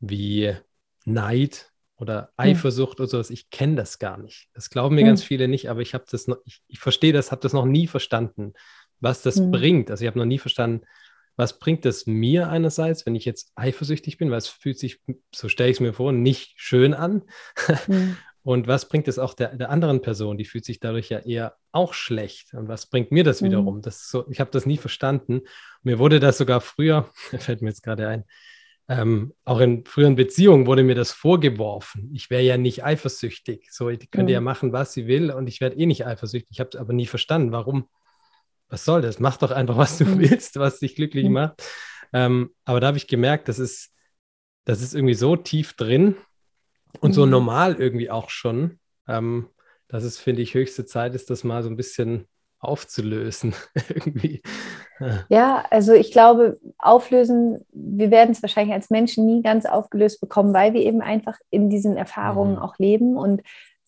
wie Neid oder hm. Eifersucht mhm. oder sowas. Ich kenne das gar nicht. Das glauben mir mhm. ganz viele nicht, aber ich habe das noch, ich, ich verstehe das, habe das noch nie verstanden, was das mhm. bringt. Also ich habe noch nie verstanden, was bringt es mir einerseits, wenn ich jetzt eifersüchtig bin, weil es fühlt sich, so stelle ich es mir vor, nicht schön an. Hm. Und was bringt es auch der, der anderen Person? Die fühlt sich dadurch ja eher auch schlecht. Und was bringt mir das hm. wiederum? Das so, ich habe das nie verstanden. Mir wurde das sogar früher, fällt mir jetzt gerade ein, ähm, auch in früheren Beziehungen wurde mir das vorgeworfen. Ich wäre ja nicht eifersüchtig. So, die könnte mhm. ja machen, was sie will und ich werde eh nicht eifersüchtig. Ich habe es aber nie verstanden. Warum? Was soll das? Mach doch einfach, was du mhm. willst, was dich glücklich mhm. macht. Ähm, aber da habe ich gemerkt, das ist, das ist irgendwie so tief drin und so mhm. normal irgendwie auch schon, ähm, dass es, finde ich, höchste Zeit ist, das mal so ein bisschen aufzulösen irgendwie. Ja, also ich glaube, auflösen, wir werden es wahrscheinlich als Menschen nie ganz aufgelöst bekommen, weil wir eben einfach in diesen Erfahrungen mhm. auch leben und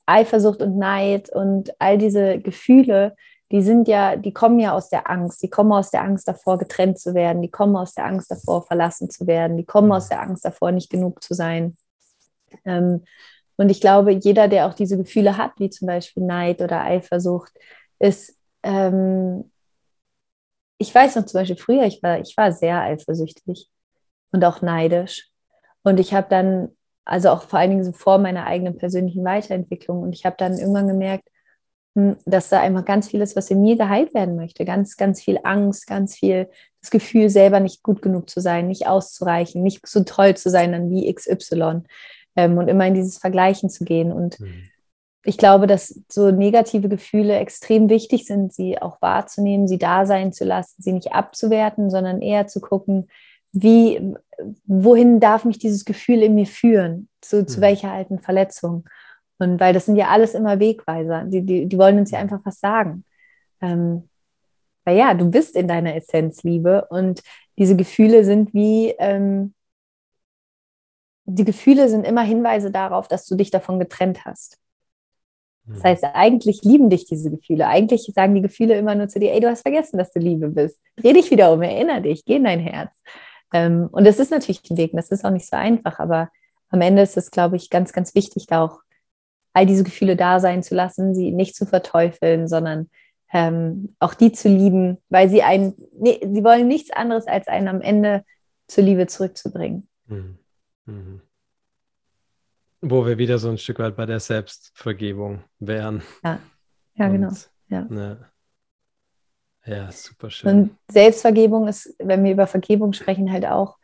Eifersucht und Neid und all diese Gefühle, die sind ja, die kommen ja aus der Angst, die kommen aus der Angst davor, getrennt zu werden, die kommen aus der Angst davor, verlassen zu werden, die kommen aus mhm. der Angst davor, nicht genug zu sein. Ähm, und ich glaube, jeder, der auch diese Gefühle hat, wie zum Beispiel Neid oder Eifersucht, ist ähm, ich weiß noch zum Beispiel früher, ich war, ich war sehr eifersüchtig und auch neidisch. Und ich habe dann, also auch vor allen Dingen so vor meiner eigenen persönlichen Weiterentwicklung, und ich habe dann irgendwann gemerkt, hm, dass da einfach ganz viel ist, was in mir geheilt werden möchte. Ganz, ganz viel Angst, ganz viel das Gefühl, selber nicht gut genug zu sein, nicht auszureichen, nicht so toll zu sein dann wie XY ähm, und immer in dieses Vergleichen zu gehen. Und mhm ich glaube, dass so negative Gefühle extrem wichtig sind, sie auch wahrzunehmen, sie da sein zu lassen, sie nicht abzuwerten, sondern eher zu gucken, wie, wohin darf mich dieses Gefühl in mir führen, zu, zu mhm. welcher alten Verletzung. Und weil das sind ja alles immer Wegweiser, die, die, die wollen uns ja einfach was sagen. Ähm, weil ja, du bist in deiner Essenz Liebe und diese Gefühle sind wie, ähm, die Gefühle sind immer Hinweise darauf, dass du dich davon getrennt hast. Das mhm. heißt, eigentlich lieben dich diese Gefühle. Eigentlich sagen die Gefühle immer nur zu dir, ey, du hast vergessen, dass du Liebe bist. Dreh dich wieder um, erinnere dich, geh in dein Herz. Ähm, und das ist natürlich ein Weg, das ist auch nicht so einfach, aber am Ende ist es, glaube ich, ganz, ganz wichtig, da auch all diese Gefühle da sein zu lassen, sie nicht zu verteufeln, sondern ähm, auch die zu lieben, weil sie einen, nee, sie wollen nichts anderes, als einen am Ende zur Liebe zurückzubringen. Mhm. Mhm. Wo wir wieder so ein Stück weit bei der Selbstvergebung wären. Ja, ja genau. Ja. ja. ja, super schön. Und Selbstvergebung ist, wenn wir über Vergebung sprechen, halt auch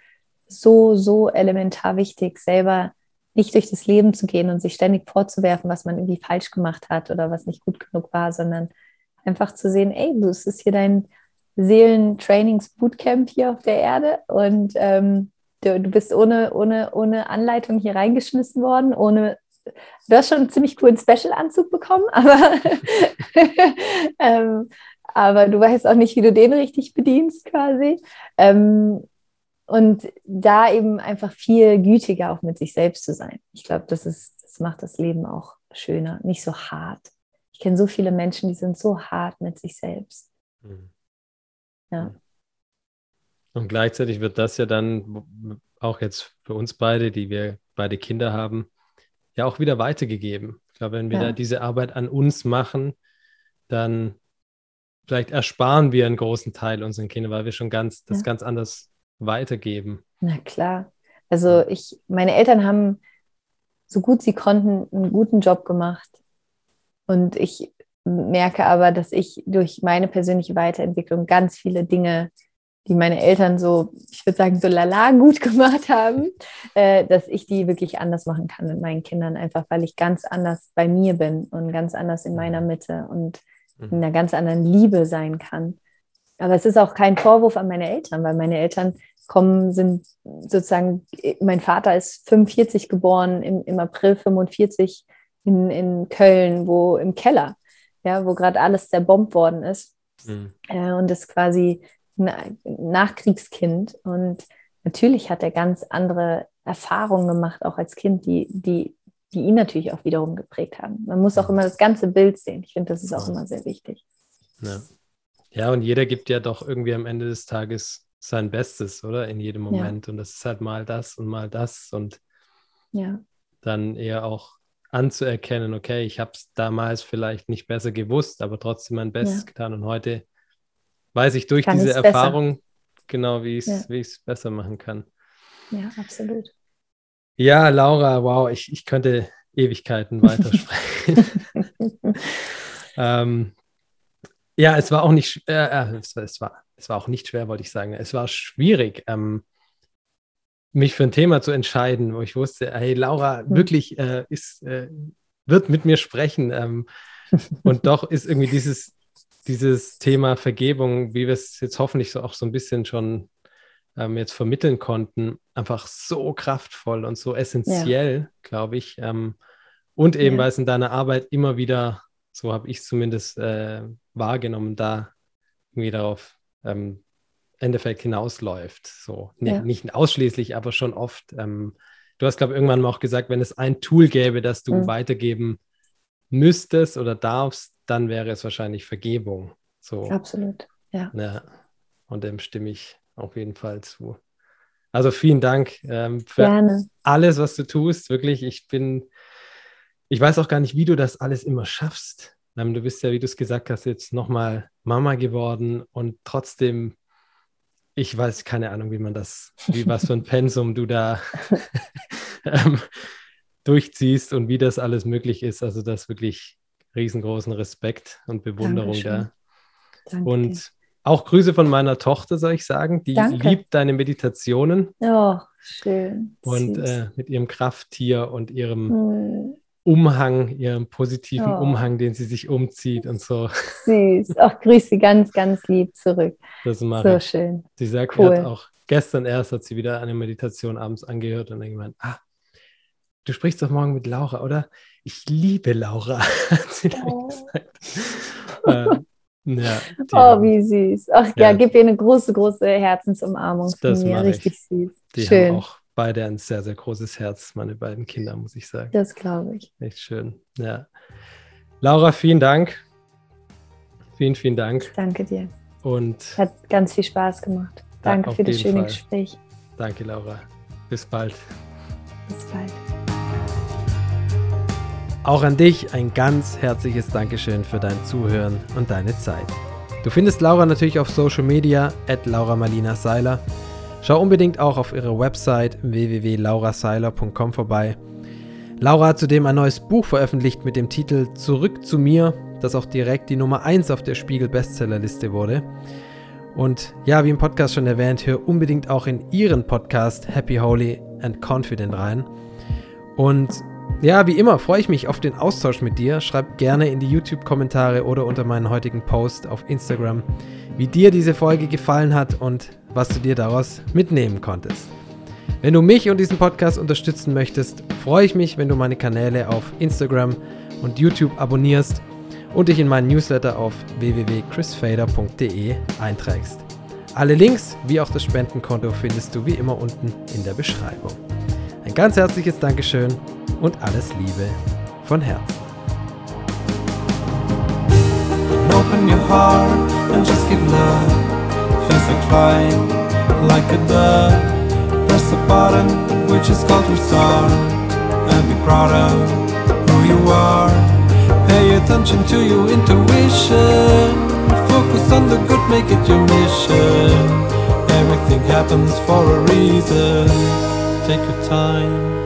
so, so elementar wichtig, selber nicht durch das Leben zu gehen und sich ständig vorzuwerfen, was man irgendwie falsch gemacht hat oder was nicht gut genug war, sondern einfach zu sehen, ey, du, es ist hier dein Seelentrainings-Bootcamp hier auf der Erde und ähm, Du, du bist ohne, ohne, ohne Anleitung hier reingeschmissen worden, ohne du hast schon einen ziemlich coolen Special-Anzug bekommen, aber, ähm, aber du weißt auch nicht, wie du den richtig bedienst quasi. Ähm, und da eben einfach viel gütiger auch mit sich selbst zu sein. Ich glaube, das ist, das macht das Leben auch schöner, nicht so hart. Ich kenne so viele Menschen, die sind so hart mit sich selbst. Mhm. Ja. Und gleichzeitig wird das ja dann auch jetzt für uns beide, die wir beide Kinder haben, ja auch wieder weitergegeben. Ich glaube, wenn wir ja. da diese Arbeit an uns machen, dann vielleicht ersparen wir einen großen Teil unseren Kindern, weil wir schon ganz, das ja. ganz anders weitergeben. Na klar. Also ich, meine Eltern haben so gut sie konnten einen guten Job gemacht. Und ich merke aber, dass ich durch meine persönliche Weiterentwicklung ganz viele Dinge, die meine Eltern so, ich würde sagen, so lala gut gemacht haben, äh, dass ich die wirklich anders machen kann mit meinen Kindern, einfach weil ich ganz anders bei mir bin und ganz anders in meiner Mitte und in einer ganz anderen Liebe sein kann. Aber es ist auch kein Vorwurf an meine Eltern, weil meine Eltern kommen, sind sozusagen, mein Vater ist 45 geboren, im, im April 45 in, in Köln, wo im Keller, ja, wo gerade alles zerbombt worden ist. Mhm. Äh, und ist quasi Nachkriegskind. Und natürlich hat er ganz andere Erfahrungen gemacht, auch als Kind, die, die, die ihn natürlich auch wiederum geprägt haben. Man muss auch immer das ganze Bild sehen. Ich finde, das ist auch immer sehr wichtig. Ja. ja, und jeder gibt ja doch irgendwie am Ende des Tages sein Bestes, oder? In jedem Moment. Ja. Und das ist halt mal das und mal das. Und ja. dann eher auch anzuerkennen, okay, ich habe es damals vielleicht nicht besser gewusst, aber trotzdem mein Bestes ja. getan. Und heute weiß ich durch kann diese Erfahrung besser. genau, wie ich es ja. besser machen kann. Ja, absolut. Ja, Laura, wow, ich, ich könnte Ewigkeiten weitersprechen. ähm, ja, es war auch nicht, äh, äh, es, es, war, es war auch nicht schwer, wollte ich sagen. Es war schwierig, ähm, mich für ein Thema zu entscheiden, wo ich wusste, hey, Laura mhm. wirklich äh, ist, äh, wird mit mir sprechen. Ähm, und doch ist irgendwie dieses, dieses Thema Vergebung, wie wir es jetzt hoffentlich so auch so ein bisschen schon ähm, jetzt vermitteln konnten, einfach so kraftvoll und so essentiell, ja. glaube ich. Ähm, und eben, ja. weil es in deiner Arbeit immer wieder, so habe ich es zumindest äh, wahrgenommen, da irgendwie darauf ähm, Endeffekt hinausläuft. So, nee, ja. nicht ausschließlich, aber schon oft. Ähm, du hast, glaube ich, irgendwann mal auch gesagt, wenn es ein Tool gäbe, das du mhm. weitergeben müsstest oder darfst, dann wäre es wahrscheinlich Vergebung. So. Absolut, ja. ja. Und dem stimme ich auf jeden Fall zu. Also vielen Dank ähm, für Gerne. alles, was du tust. Wirklich, ich bin, ich weiß auch gar nicht, wie du das alles immer schaffst. Ähm, du bist ja, wie du es gesagt hast, jetzt nochmal Mama geworden und trotzdem ich weiß keine Ahnung, wie man das, wie was für ein Pensum du da ähm, durchziehst und wie das alles möglich ist. Also das wirklich riesengroßen Respekt und Bewunderung Dankeschön. da. Danke. Und auch Grüße von meiner Tochter, soll ich sagen. Die Danke. liebt deine Meditationen. Oh, schön. Und äh, mit ihrem Krafttier und ihrem hm. Umhang, ihrem positiven oh. Umhang, den sie sich umzieht und so. Süß. Auch grüß sie ganz, ganz lieb zurück. Das mache so ich. schön. Sie sagt, cool. auch gestern erst hat sie wieder eine Meditation abends angehört und dann gemeint, ah, du sprichst doch morgen mit Laura, oder? Ich liebe Laura, hat sie dann oh. gesagt. ähm, ja, oh, haben, wie süß. Ach ja, ja, gib ihr eine große, große Herzensumarmung von das mir. Richtig ich. süß. Die Schön. haben auch beide ein sehr, sehr großes Herz, meine beiden Kinder, muss ich sagen. Das glaube ich. Echt schön. Ja. Laura, vielen Dank. Vielen, vielen Dank. Danke dir. Und hat ganz viel Spaß gemacht. Danke für das schöne Fall. Gespräch. Danke, Laura. Bis bald. Bis bald. Auch an dich ein ganz herzliches Dankeschön für dein Zuhören und deine Zeit. Du findest Laura natürlich auf Social Media at Laura Malina Seiler Schau unbedingt auch auf ihre Website www.lauraseiler.com vorbei. Laura hat zudem ein neues Buch veröffentlicht mit dem Titel Zurück zu mir, das auch direkt die Nummer 1 auf der Spiegel Bestsellerliste wurde. Und ja, wie im Podcast schon erwähnt, hör unbedingt auch in ihren Podcast Happy, Holy and Confident rein. Und ja, wie immer freue ich mich auf den Austausch mit dir. Schreib gerne in die YouTube-Kommentare oder unter meinen heutigen Post auf Instagram, wie dir diese Folge gefallen hat und was du dir daraus mitnehmen konntest. Wenn du mich und diesen Podcast unterstützen möchtest, freue ich mich, wenn du meine Kanäle auf Instagram und YouTube abonnierst und dich in meinen Newsletter auf www.chrisfader.de einträgst. Alle Links wie auch das Spendenkonto findest du wie immer unten in der Beschreibung. Ganz herzliches Dankeschön und alles Liebe von Herzen. Open your heart and just give love. feels like flying like a dove. Press the button, which is called restart, and be proud of who you are. Pay attention to your intuition. focus on the good, make it your mission. Everything happens for a reason. Take your time.